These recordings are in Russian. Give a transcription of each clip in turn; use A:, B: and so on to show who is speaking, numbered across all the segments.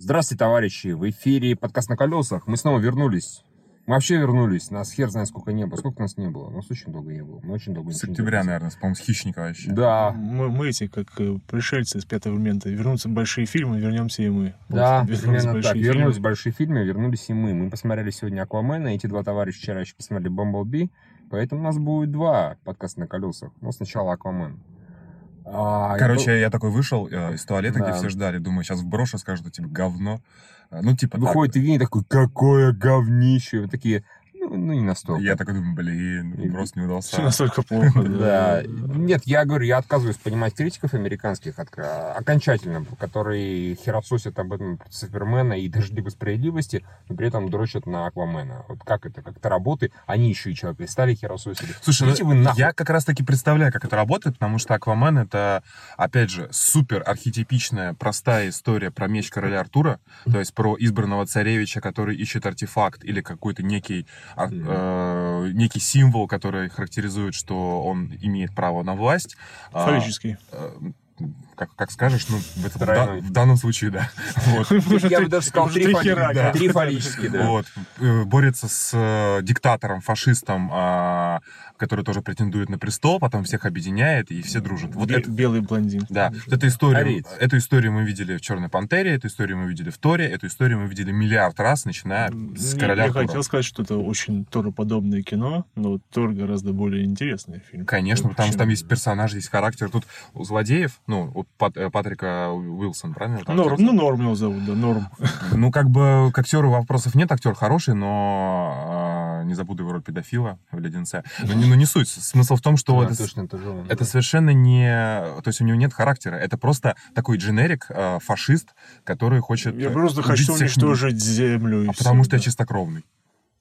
A: Здравствуйте, товарищи! В эфире подкаст на колесах. Мы снова вернулись. Мы вообще вернулись. Нас хер знает сколько не было. Сколько нас не было? Нас очень долго не было. Мы очень долго
B: С октября, наверное, с, по-моему, с хищника вообще.
A: Да.
C: Мы, мы эти, как э, пришельцы из пятого элемента. Вернутся большие фильмы, вернемся и мы.
A: Да,
C: Вот, вернулись
A: примерно
C: большие
A: так.
C: фильмы.
A: Вернулись большие фильмы, вернулись и мы. Мы посмотрели сегодня Аквамена. Эти два товарища вчера еще посмотрели Бамблби. Поэтому у нас будет два подкаста на колесах. Но сначала Аквамен. А, я
B: Короче, я такой вышел э, из туалета, где все ждали. Думаю, сейчас вброшу, скажут, типа, говно. Э, Ну, типа,
A: был-
B: так.
A: выходит Евгений такой, какое говнище. Вы такие, ну, не настолько.
B: Я такой думаю, блин, вброс не
C: Все
B: удался.
C: настолько плохо.
A: Да. Нет, я говорю, я отказываюсь понимать критиков американских окончательно, которые херососят об этом Супермена и даже либо справедливости, но при этом дрочат на Аквамена. Вот как это, как это работает? Они еще и человека стали херососили.
B: Слушай, ну,
A: Идите вы нахуй.
B: я как раз-таки представляю, как это работает, потому что Аквамен — это, опять же, супер архетипичная, простая история про меч короля Артура, то есть про избранного царевича, который ищет артефакт или какой-то некий, ар- э, некий символ, который характеризует, что он имеет право на власть. А,
C: Фаллический.
B: э, как, как скажешь, ну, в, этом- да- в данном случае, да. Вот.
A: Я бы даже сказал
C: Уже
A: три,
C: три
A: фали-
C: хера,
A: да.
B: Вот. Э, Борется с э, диктатором, фашистом, а, который тоже претендует на престол, потом всех объединяет, и все дружат. Вот
C: Бе-
B: это,
C: Белый блондин.
B: да, вот эту историю,
A: Ариец.
B: эту историю мы видели в «Черной пантере», эту историю мы видели в «Торе», эту историю мы видели миллиард раз, начиная с «Короля
C: Я
B: Артура».
C: хотел сказать, что это очень Тороподобное кино, но Тор гораздо более интересный фильм.
B: Конечно, потому что там есть персонаж, есть характер. Тут у злодеев, ну, у Пат- э, Патрика Уилсон, правильно? его
C: Норм, ну Норм его зовут, да, Норм.
B: Ну, как бы к актеру вопросов нет, актер хороший, но а, не забуду его роль педофила в «Леденце». Но, не- но не суть. Смысл в том, что
A: Да,
B: это,
A: точно, это же он,
B: это
A: да.
B: совершенно не... То есть у него нет характера. Это просто такой дженерик, э, фашист, который хочет
C: Я
B: э,
C: просто
B: убить
C: хочу
B: всех
C: уничтожить землю.
B: А потому что
C: да.
B: я чистокровный.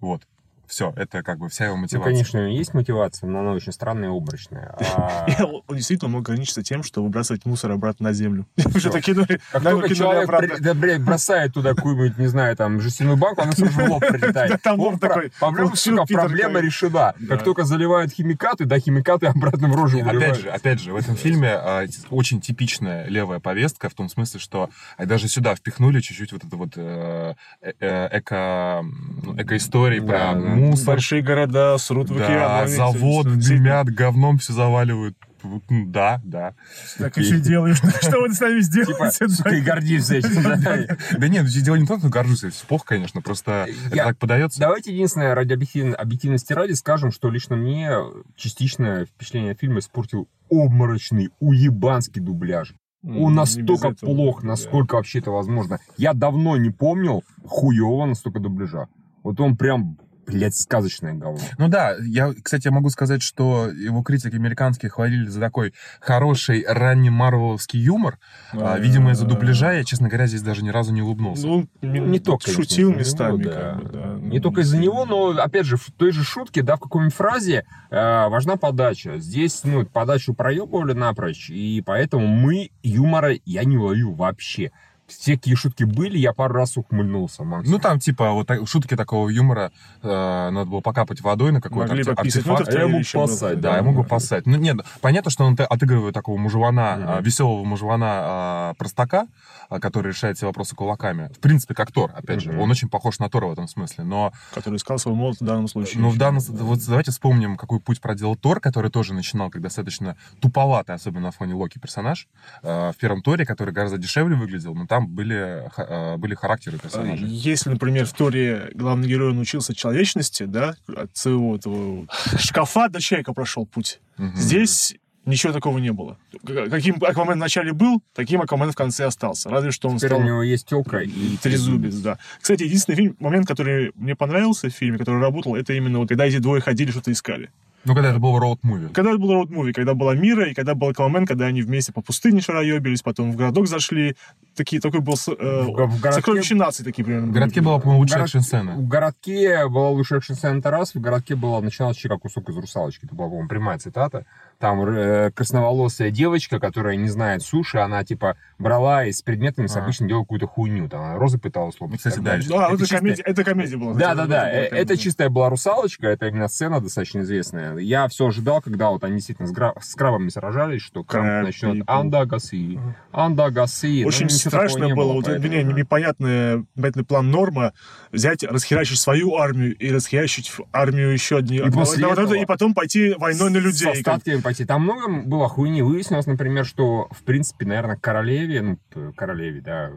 B: Вот. Все, это как бы вся его
A: Ну,
B: мотивация.
A: конечно, у него есть мотивация, но она очень странная и обрачная. А
C: И Он действительно мог ограничиться тем, что выбрасывать мусор обратно на землю. Уже
A: Как только человек бросает туда какую-нибудь, не знаю, там, жестяную банку, она сразу в лоб прилетает.
C: Там лоб такой,
A: проблема, решена.
C: Да.
A: Как только заливают химикаты, да, химикаты обратно в рожу
B: опять же, опять же, в этом фильме а, очень типичная левая повестка в том смысле, что а, даже сюда впихнули чуть-чуть вот это вот э, э, э, ну, эко-истории про. Мусор,
C: Большие города срут в океан.
B: да,
C: они всё-
B: завод, дымят, говном все заваливают. Ну, Да, да.
C: Так и что делаешь? Что вы с нами
A: Типа,
C: сделаете?
A: сука, и гордишься этим. да.
B: Да нет, ну, дело не в том, что горжусь, это плохо, конечно, просто это так подается.
A: Давайте единственное, ради объективно- объективности ради, скажем, что лично мне частичное впечатление фильма испортил обморочный, уебанский дубляж.
C: М,
A: Он настолько плох, насколько вообще это возможно. Я давно не помнил хуево настолько дубляжа. Вот он прям, блядь, сказочное говно.
B: Ну да, я, кстати, могу сказать, что его критики американские хвалили за такой хороший ранний марвеловский юмор. А, видимо, из-за дубляжа я, честно говоря, здесь даже ни разу не улыбнулся.
C: Ну,
A: Не только, конечно,
C: шутил
A: из-за
C: местами,
A: него, да.
C: как бы, да.
A: Не
C: Ну,
A: только из-за него, но, опять же, в той же шутке, да, в какой-нибудь фразе э, важна подача. Здесь, ну, подачу проебывали напрочь, и поэтому мы юмора я не ловил вообще. Все какие шутки были, я пару раз ухмыльнулся, максимум.
B: Ну, там, типа, вот так- шутки такого юмора, э, надо было покапать водой на какой-то
C: Могли
B: арте-.
C: Ну,
B: артефакт.
A: А я мог поссать,
B: Да, я могу поссать. Ну, нет, понятно, что он отыгрывает такого мужевана,
A: Мгм.
B: а, веселого мужевана а, простака, а, который решает все вопросы кулаками. В принципе, как Тор, опять же.
A: Мгм.
B: Он очень похож на Тора в этом смысле. Но,
C: Который искал свой молот в данном случае.
B: но в данном... Вот давайте вспомним, какой путь проделал Тор, который тоже начинал как достаточно туповатый, особенно на фоне Локи персонаж. А, в первом Торе, который гораздо дешевле выглядел, но там были, ха- а, были характеры персонажей.
C: Если, например, в Торе главный герой научился человечности, да, от своего этого шкафа до человека прошел путь. Здесь ничего такого не было. Каким Аквамен в начале был, таким Аквамен в конце остался. Разве что он
A: Теперь
C: стал
A: у него есть телка и
C: трезубец, да. Кстати, единственный фильм, момент, который мне понравился в фильме, который работал, это именно вот когда эти двое ходили, что-то искали.
B: Ну, когда это был роуд-муви.
C: Когда это был роуд-муви, когда была Мира, и когда был Аквамен, когда они вместе по пустыне шароебились, потом в городок зашли. Такие, такой был с- э,
A: В в городке-
C: сокровище нации такие примерно.
B: В городке была, по-моему, лучшая экшн-сцена.
A: В городке была лучшая экшн-сцена это раз, в городке была начиналась как кусок из русалочки. Это была, по-моему, прямая цитата. Там э, красноволосая девочка, которая не знает суши, она типа брала и с предметами с
B: Ага.
A: обычно делала какую-то хуйню. Там она розы пыталась лопать.
B: Ну, кстати, да,
A: Это
C: комедия, это комедия была.
A: Да,
C: Это-
A: да, да.
C: это была
A: Э, чистая была русалочка, это именно сцена достаточно известная. Я все ожидал, когда вот они действительно с, гра- с крабами сражались, что краб
C: Crab
A: начнет андагаси.
C: Очень
A: Ну, ничего
C: страшно было,
A: было,
C: вот
A: поэтому,
C: мне
A: да.
C: непонятный, непонятный план норма, взять, расхерачить свою армию и расхерачить армию еще одни.
A: И после
C: вот это-
A: этого
C: и потом пойти войной на
A: С
C: людей. как-
A: остатками пойти. Там много было хуйни. Выяснилось, например, что, в принципе, наверное, королеве, ну, королеве, да,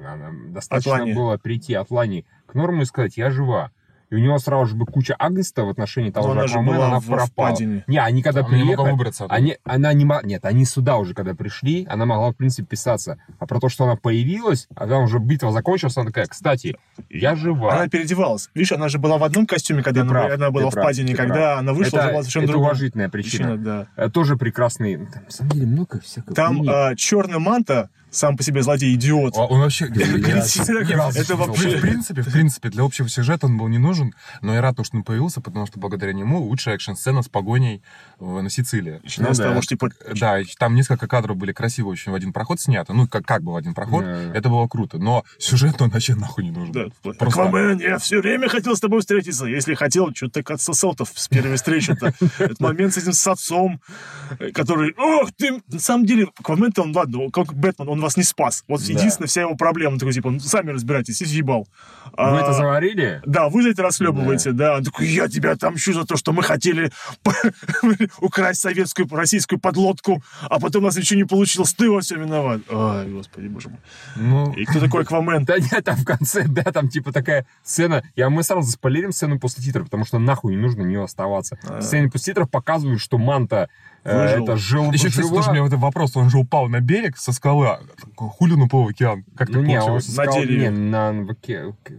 A: достаточно
C: Атлане.
A: было прийти от Лани к Норму и сказать, я жива. И у него сразу же бы куча агнста в отношении того
C: Но
A: же
C: она же была
A: она
C: в
A: пропала.
C: впадине.
A: Не, они когда
B: Она не могла
A: приехали,
B: выбраться оттуда.
A: они, она не мо- Нет, они сюда уже, когда пришли, она могла, в принципе, писаться. А про то, что она появилась, а там уже битва закончилась, она такая, кстати, я жива.
C: Она переодевалась. Видишь, она же была в одном костюме, когда
A: Ты
C: она,
A: прав,
C: она была в
A: прав,
C: падине, когда
A: прав.
C: она вышла,
A: это,
C: уже была совершенно
A: это
C: другая
A: уважительная причина.
C: да.
A: Э, Тоже прекрасный. Там, на самом деле, много всякого.
C: Там
A: хуйни.
C: черный манта, сам по себе злодей, идиот.
B: Он вообще...
C: Это вообще-
B: В принципе, в принципе, для общего сюжета он был не нужен, но я рад, что он появился, потому что благодаря нему лучшая экшн-сцена с погоней на Сицилии.
C: Начиная с
A: да.
C: того, что типа
B: Да, и там несколько кадров были красиво очень в один проход снято, ну, как, как бы в один проход, это было круто, но сюжет он вообще нахуй не нужен.
C: Аквамен, я все время хотел с тобой встретиться. Если хотел, что ты так отсосал-то с первой встречи-то. Этот момент с этим с отцом, э, который, ох, ты... На самом деле, Аквамен-то он, ладно, как Бэтмен, он вас не спас. Вот единственная вся его проблема, такой, типа, ну, сами разбирайтесь, и.
A: Вы
C: А,
A: это заварили?
C: Да, вы за это расхлебываете, да. Он такой, я тебя отомщу за то, что мы хотели украсть советскую, российскую подлодку, а потом у нас ничего не получилось, ты во всем виноват. Ай, господи, боже мой.
B: Ну,
C: И кто такой Аквамен?
A: Да нет, там в конце, да, там типа такая сцена. Я мы сразу спойлерим сцену после титров, потому что нахуй не нужно на нее оставаться.
C: А.
A: Сцены после титров показывают, что Манта
C: Выжил.
A: это жил
B: еще, кстати,
A: жива.
B: тоже у меня вот этот вопрос, он же упал на берег со скалы, а хули он упал в океан? Как
A: Ну
B: так
A: не, он
B: получилось?
A: сказал,
C: На дереве.
A: не, на,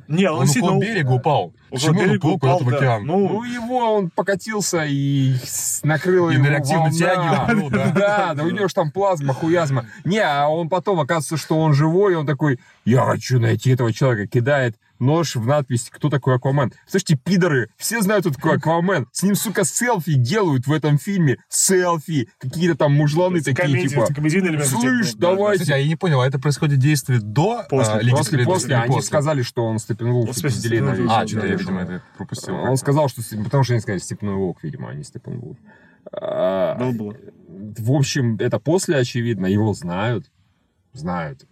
C: Не, он,
B: Он
C: сильно...
B: берега упал.
C: Около
B: Почему уплыл
C: упал,
B: куда-то в
C: да.
B: океан?
C: Ну,
A: Ну, его он покатился и накрыл
B: И
A: его волна.
B: тяге уплыл, да.
A: Да, да, у него же там плазма, хуязма. Не, а он потом оказывается, что он живой, и он такой, я хочу найти этого человека, кидает нож в надпись «Кто такой Аквамен?». Слушайте, пидоры, все знают, кто такой Аквамен. С ним, сука, селфи делают в этом фильме. Селфи. Какие-то там мужланы такие,
C: комедия,
A: типа...
C: комедийный элемент.
A: Слышь,
C: типа, да,
A: давай,
B: Кстати, я не понял, а это происходит действие до
C: После,
B: а,
A: После, после,
B: или
A: они
B: после?
A: сказали, что он
C: После
A: на
C: Степенволк,
B: А, что-то я,
C: да,
B: видимо, это пропустил.
A: Он сказал, что... Потому что они сказали Степенволк, видимо, а не Степенволк. А,
C: Было, было.
A: В общем, это после, очевидно, его знают. Знают.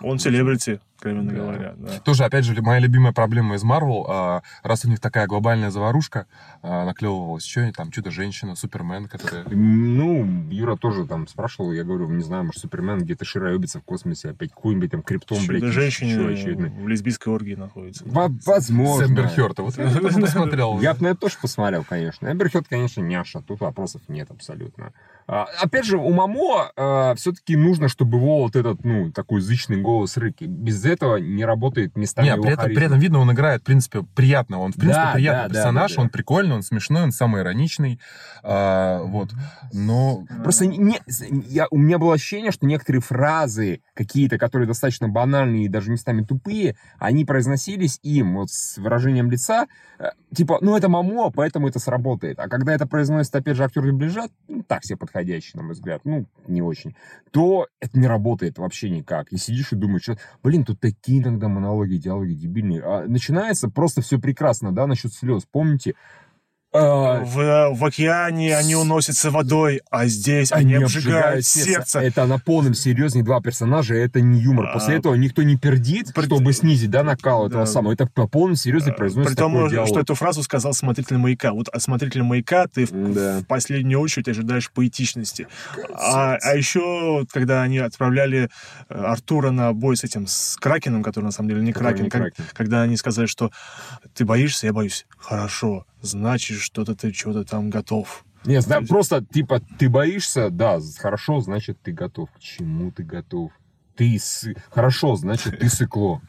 C: Он селебрити, откровенно говоря. Да.
B: Тоже, опять же, моя любимая проблема из Марвел, а, раз у них такая глобальная заварушка а, наклевывалась, что там, чудо-женщина, Супермен, которые...
A: Ну, Юра тоже там спрашивал, я говорю, не знаю, может, Супермен где-то широебится в космосе, опять какой-нибудь там криптон, блядь, очевидный.
C: в лесбийской оргии находится.
A: Во- Возможно.
B: Сэм Берхёрта. Вот я тоже посмотрел.
A: Я бы на это тоже посмотрел, конечно. Эмберхед, конечно, няша, тут вопросов нет абсолютно. А, опять же, у Мамо все-таки нужно, чтобы его вот этот, ну, такой зычный голос рыки. Без этого не работает местами
B: Не,
A: его
B: при этом, при этом видно, он играет, в принципе, приятно. Он, в принципе,
A: Да,
B: приятный
A: да, да,
B: персонаж,
A: да, да.
B: он прикольный, он смешной, он самый ироничный. а, вот. Но...
A: Просто не, я, у меня было ощущение, что некоторые фразы, какие-то, которые достаточно банальные и даже местами тупые, они произносились им вот с выражением лица, э, типа, ну это мамо, поэтому это сработает. А когда это произносит, опять же, актер дубляжа, ну, так себе подходящий, на мой взгляд, ну, не очень, то это не работает вообще никак. И сидишь и думаешь, что, блин, тут такие иногда монологи, диалоги дебильные. А начинается просто все прекрасно, да, насчет слез. Помните? А,
C: В, в океане они уносятся водой, а здесь они, обжигают сердце.
A: Это на полном серьезне два персонажа, это не юмор. После
C: А,
A: этого никто не пердит,
C: при-
A: чтобы снизить, да, накал этого
C: Да.
A: самого. Это на полном серьезе
C: При
A: произносится
C: том,
A: такой диалог.
C: что эту фразу сказал смотритель маяка. Вот от смотрителя маяка ты в,
A: Да.
C: в последнюю очередь ожидаешь поэтичности. А, а еще, когда они отправляли э, Артура на бой с этим, с Кракеном, который на самом деле не
A: Который
C: Кракен,
A: не
C: как-
A: Кракен.
C: когда они сказали, что ты боишься, я боюсь. Хорошо, значит, что-то ты чего-то там готов.
A: Не, зна- просто, типа, ты боишься, да, хорошо, значит, ты готов. К чему ты готов? Ты сы... Хорошо, значит, ты сыкло.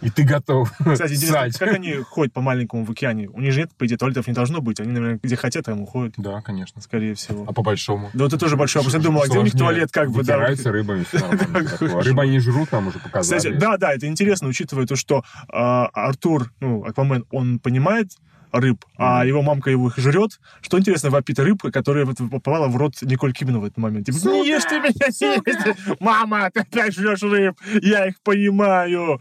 A: И ты готов.
C: Кстати, интересно,
A: ссать.
C: как они ходят по маленькому в океане? У них же нет, по идее, туалетов не должно быть. Они, наверное, где хотят, там уходят,
B: Да, конечно.
C: скорее всего.
B: А по большому?
C: Да, вот это тоже большой вопрос. Я думал, а где у них туалет, как бы, да?
A: Вытираются рыбами. Рыба не жрут, нам уже показали.
C: Кстати, да, да, это интересно, учитывая то, что а, Артур, ну, Аквамен, он понимает рыб, а его мамка его их жрет. Что интересно, вопит рыбка, которая вот попала в рот Николь Кидман в этот момент. Типа, не ешь ты меня, не ешь. Мама, ты опять жрешь рыб, я их понимаю.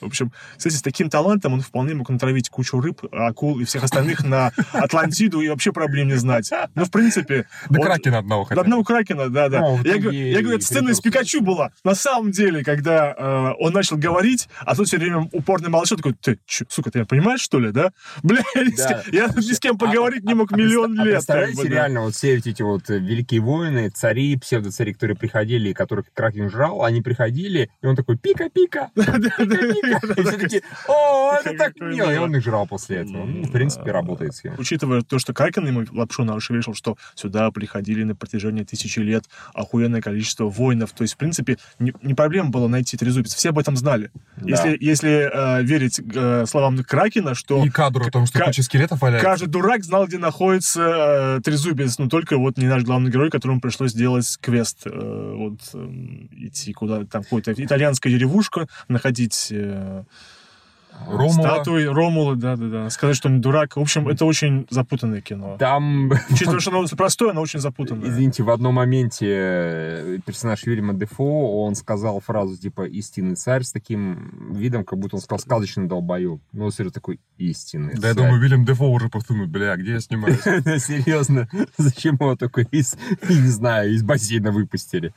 C: В общем, кстати, с таким талантом он вполне мог натравить кучу рыб, акул и всех остальных на Атлантиду и вообще проблем не знать. Ну, в принципе...
B: До Кракена одного
C: до
B: хотя бы.
C: одного Кракена, да, да.
A: В
C: я, говорю, это сцена из. Пикачу была. На самом деле, когда э, он начал говорить, а тут все время упорно молчал, такой, ты, сука, ты меня понимаешь, что ли, да? Бля, я ни с кем- кем поговорить не мог
A: А
C: миллион
A: а
C: лет.
A: Представляете, реально, вот все эти вот э, великие воины, цари, псевдоцари, которые приходили, и которых Кракен жрал, они приходили, и он такой, пика-пика, пика-пика. И все такие, о, это так мило. И он их жрал после этого. Ну, в принципе, работает схема.
C: Учитывая то, что Кракен ему лапшу на уши вешал, что сюда приходили на протяжении тысячи лет охуенное количество воинов. То есть, в принципе, не, проблема было найти трезубец. Все об этом знали. Если, э, верить э, словам Кракена, что
B: И кадру о том, что куча скелетов валяется.
C: каждый дурак знал, где находится э, трезубец, но только вот не наш главный герой, которому пришлось сделать квест. вот э, идти куда там какая-то итальянская деревушка, находить euh,
B: Ромула.
C: статуи Ромула, да-да-да, сказать, что он дурак. В общем, это очень запутанное кино.
A: Там,
C: Учитывая, что оно простое, оно очень запутанное.
A: извините, в одном моменте э, персонаж Вильяма Дефо, он сказал фразу типа «истинный царь» с таким видом, как будто он сказал «сказочный долбоеб». Ну, он серьезно такой «истинный
B: Да я
A: царь».
B: думаю, Вильям Дефо уже подумает, бля, где я снимаюсь?
A: Серьезно, зачем его только из, я не знаю, из бассейна выпустили?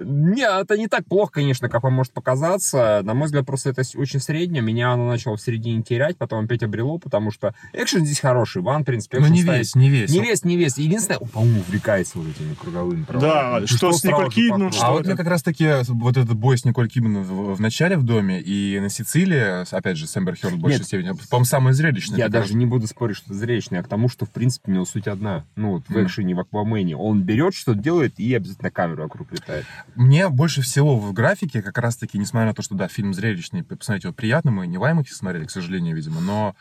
A: Не, это не так плохо, конечно, как вам может показаться. На мой взгляд, просто это очень среднее. Меня оно начало в середине терять, потом опять обрело, потому что экшен здесь хороший. Ван, в принципе,
B: Ну не
A: ставит-
B: весь, не весь.
A: Не весь, не весь. Единственное, он, по-моему, увлекается вот этими круговыми
C: Да,
A: провалами.
C: что с Николь Кидман,
A: покрыл.
C: что
B: А вот мне как раз таки вот этот бой с Николь Кидман в, в начале в доме и на Сицилии, опять же, с Эмбер Хёрд в большей
A: Нет.
B: степени, по-моему, самое зрелищное.
A: Я даже
B: раз.
A: не буду спорить, что зрелищное, а к тому, что, в принципе, у него суть одна. Ну, вот в экшене, в Аквамене. Он берет, что делает, и обязательно камеру вокруг летает.
B: Мне больше всего в графике, как раз таки, несмотря на то, что, да, фильм зрелищный, посмотреть его приятно, мы не в IMAX смотрели, к сожалению, видимо, но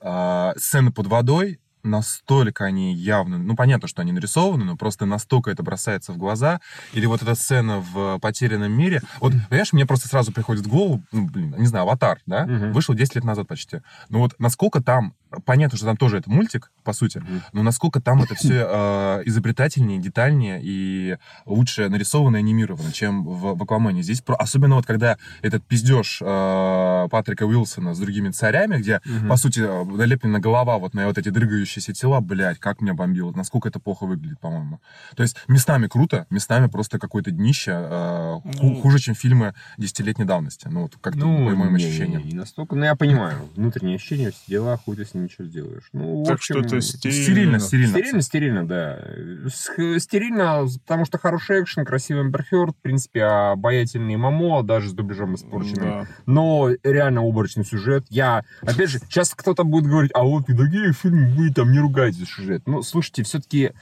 B: а, сцены под водой, настолько они явно, ну, понятно, что они нарисованы, но просто настолько это бросается в глаза. Или вот эта сцена в «Потерянном мире». Вот, понимаешь, мне просто сразу приходит в голову, ну, блин, не знаю, «Аватар», да?
A: Мгм.
B: Вышел 10 лет назад почти. Ну вот насколько там, понятно, что там тоже это мультик, по сути,
A: Мгм.
B: но насколько там это все изобретательнее, детальнее и лучше нарисовано и анимировано, чем в, в Аквамене. Здесь про- особенно вот когда этот пиздеж э, Патрика Уилсона с другими царями, где,
A: Мгм.
B: по сути, э, налеплена голова вот на вот эти дрыгающиеся тела, блядь, как меня бомбило, насколько это плохо выглядит, по-моему. То есть местами круто, местами просто какое-то днище, э, ху-
C: Ну.
B: хуже, чем фильмы десятилетней давности. Ну, вот как-то по моим
A: не,
B: ощущениям.
A: Не, не настолько. Ну, я понимаю. Внутренние ощущения, все дела, хуй с ним ничего сделаешь. Ну, в
C: Так
A: общем,
C: что это
B: Стерильно,
C: стерильно.
B: стерильно.
A: Стерильно, стерильно, да. Стерильно, потому что хороший экшен, красивый Эмбер в принципе, обаятельный Мамо, даже с дубляжом испорченным.
C: Да.
A: Но реально оборочный сюжет. Я, опять же, сейчас кто-то будет говорить, а вот педагоги фильм, вы там не ругаете сюжет. Ну, слушайте, все-таки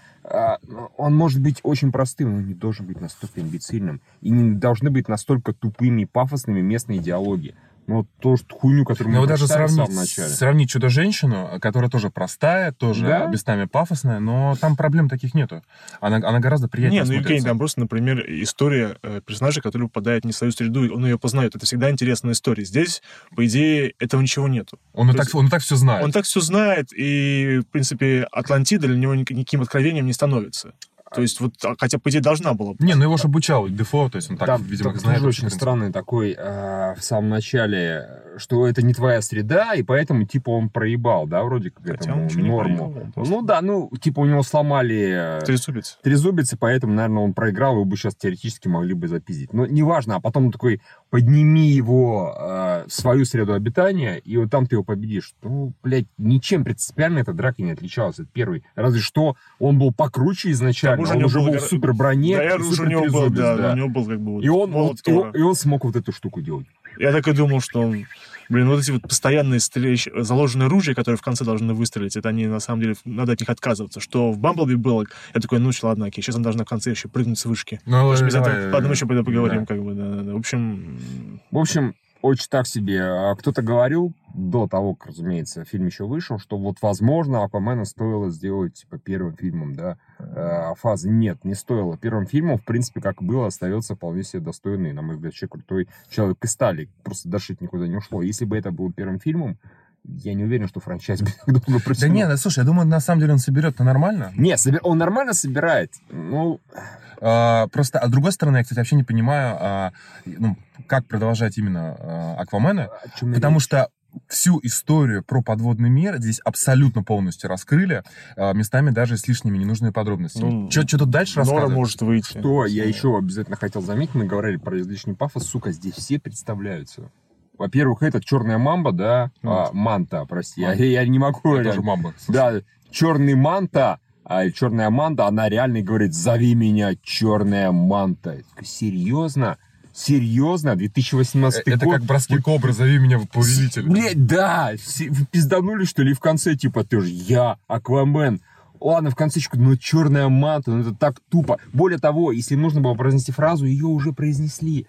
A: он может быть очень простым, но не должен быть настолько имбецильным. И не должны быть настолько тупыми и пафосными местные диалоги. Ну, вот то, что хуйню, которую
B: Ну,
A: мы
B: вот даже
A: в
B: сравнить,
A: самом начале.
B: сравнить Чудо-женщину, которая тоже простая, тоже
A: Да.
B: местами пафосная, но там проблем таких нету. Она, она гораздо приятнее
C: Не, ну, Евгений, там просто, например, история э, персонажа, который попадает не в свою среду, и он ее познает. Это всегда интересная история. Здесь, по идее, этого ничего нету.
B: Он, и так,
C: есть
B: он и так все знает.
C: Он так все знает, и, в принципе, Атлантида для него ник- никаким откровением не становится. То есть, вот, а, хотя, по идее, должна была. быть.
B: Не, ну его же обучал Дефо, то есть он так,
A: Там,
B: видимо,
A: там
B: знает.
A: тоже очень странный такой э, в самом начале, что это не твоя среда, и поэтому, типа, он проебал, да, вроде как
C: Хотя
A: этому
C: он ничего не
A: норму.
C: проебал,
A: ну да, ну, типа, у него сломали э,
C: Трезубец.
A: трезубец, и поэтому, наверное, он проиграл, его бы сейчас теоретически могли бы запиздить. Но неважно, а потом такой, подними его э, в свою среду обитания, и вот там ты его победишь. Ну, блядь, ничем принципиально эта драка не отличалась от первой. Разве что он был покруче изначально,
C: У
A: он уже
C: был
A: в супер броне,
C: Да, я уже у него был, да, у него был как бы вот
A: и он, вот- и, он, и он смог вот эту штуку делать.
C: Я так и думал, что он... Блин, вот эти вот постоянные стреляющие, заложенные ружья, которые в конце должны выстрелить, это они, на самом деле, надо от них отказываться. Что в Бамблби было, я такой, ну, ладно, окей, сейчас он должна в конце еще прыгнуть с вышки.
B: Ну,
C: общем,
B: давай,
C: это- потом еще поговорим,
A: да.
C: как бы, да, да, да. В общем,
A: В общем, очень так себе. А Кто-то говорил до того, как, разумеется, фильм еще вышел, что вот, возможно, Аквамена стоило сделать, типа, первым фильмом, да, э, фазы. Нет, не стоило. Первым фильмом, в принципе, как было, остается вполне себе достойный, на мой взгляд, вообще крутой человек из стали. Просто это никуда не ушло. Если бы это был первым фильмом, я не уверен, что франчайз бы так долго
B: Да
A: протянул.
B: нет, да, слушай, я думаю, на самом деле он соберет-то нормально.
A: Не, собер- он нормально собирает. Ну,
B: А, просто, а с другой стороны, я, кстати, вообще не понимаю, а, ну, как продолжать именно а, Аквамена,
A: я
B: потому
A: речь?
B: что всю историю про подводный мир здесь абсолютно полностью раскрыли, а, местами даже с лишними ненужными подробностями.
C: Ну,
B: что тут дальше
C: Нора
B: рассказывать?
C: может выйти.
A: Что я еще обязательно хотел заметить, мы говорили про излишний пафос, сука, здесь все представляются. Во-первых, это черная мамба, да, а, манта, прости, я, я не могу.
B: Это
A: реально.
B: же мамба.
A: Да, черный манта, а черная манта, она реально говорит, зови меня черная манта. Серьезно? Серьезно? 2018
B: Э, Это
A: год?
B: как броски кобры, зови меня повелитель.
A: Блять, да! Вы пизданули, что ли, в конце, типа, ты же я, Аквамен. Ладно, в конце ну, черная манта, ну, это так тупо. Более того, если нужно было произнести фразу, ее уже произнесли.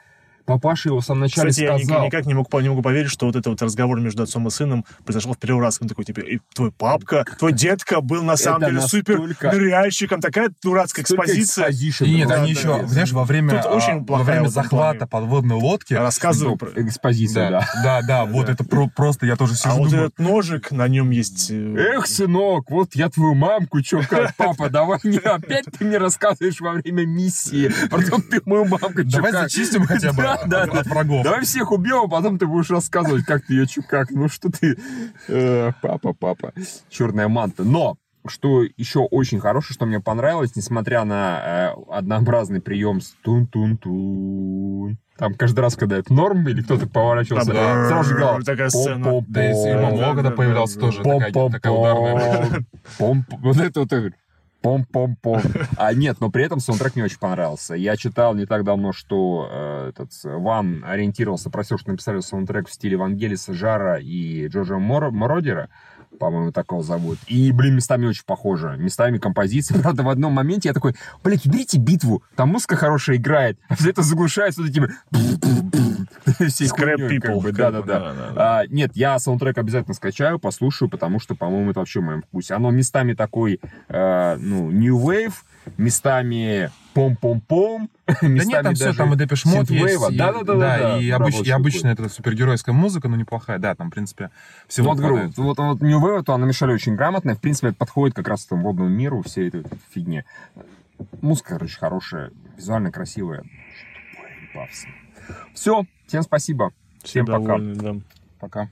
A: Папаша его в самом начале
C: Кстати, я
A: сказал.
C: никак не, мог, не могу поверить, что вот этот вот разговор между отцом и сыном произошел в первый раз. Он такой, типа, «И твой папка, твой детка был на самом
A: Это
C: деле супер ныряльщиком. Такая дурацкая экспозиция.
B: И нет, они
C: да,
B: еще,
C: да.
B: знаешь, во время,
C: Тут очень
B: а, во время захвата
C: плане.
B: подводной лодки...
C: Рассказывал
A: Стоп,
C: про...
A: Экспозиция, да.
B: Да, вот это про- просто я тоже
C: А
B: сижу,
C: вот
B: думаю,
C: этот ножик, на нем есть... э,
A: Эх, сынок, вот я твою мамку, чё, как, папа, давай не опять ты мне рассказываешь во время миссии, потом ты мою мамку,
B: давай зачистим хотя бы
A: Да,
B: от-
A: да,
B: от врагов.
A: Давай всех убьем, а потом ты будешь рассказывать, как ты ее чё, как. Ну что ты, э, папа, папа, черная манта. Но что еще очень хорошее, что мне понравилось, несмотря на э, однообразный прием с тун-тун-тун. Там каждый раз, когда это норм или кто-то поворачивался,
C: Там,
A: сразу же играл.
C: такая сцена.
B: Да, и Мамо,
C: да,
B: когда
C: да,
B: появлялся, тоже такая, ударная.
A: Вот это вот. Пом-пом-пом. А нет, но при этом саундтрек мне очень понравился. Я читал не так давно, что э, этот Ван ориентировался, просил, что написали саундтрек в стиле Вангелиса Жара и Джорджа Мор- Мородера. По-моему, такого зовут. И, блин, местами очень похоже. Местами композиции. Правда, в одном моменте я такой, блядь, уберите битву. Там музыка хорошая играет. А все это заглушается вот этими... всей
C: Scrap
A: хуйней, как
C: people, как бы,
A: Да-да-да.
C: да-да-да.
A: А, нет, я саундтрек обязательно скачаю, послушаю, потому что, по-моему, это вообще в моем вкусе. Оно местами такой, э, ну, new wave, местами пом-пом-пом,
B: Да нет, там все, там и Depeche Mode есть.
A: synthwave.
B: и-
A: Да-да-да.
B: Да, и, обыч- и обычная эта супергеройская музыка, ну, неплохая. Да, там, в принципе, всего
A: Вот, говорю, вот, вот New Wave, то она намешали очень грамотно, в принципе, это подходит как раз к этому водному миру, всей этой фигне. Музыка, короче, хорошая, визуально красивая. Все, всем спасибо. Всем
C: Все
A: пока.
C: довольны, да.
B: Пока.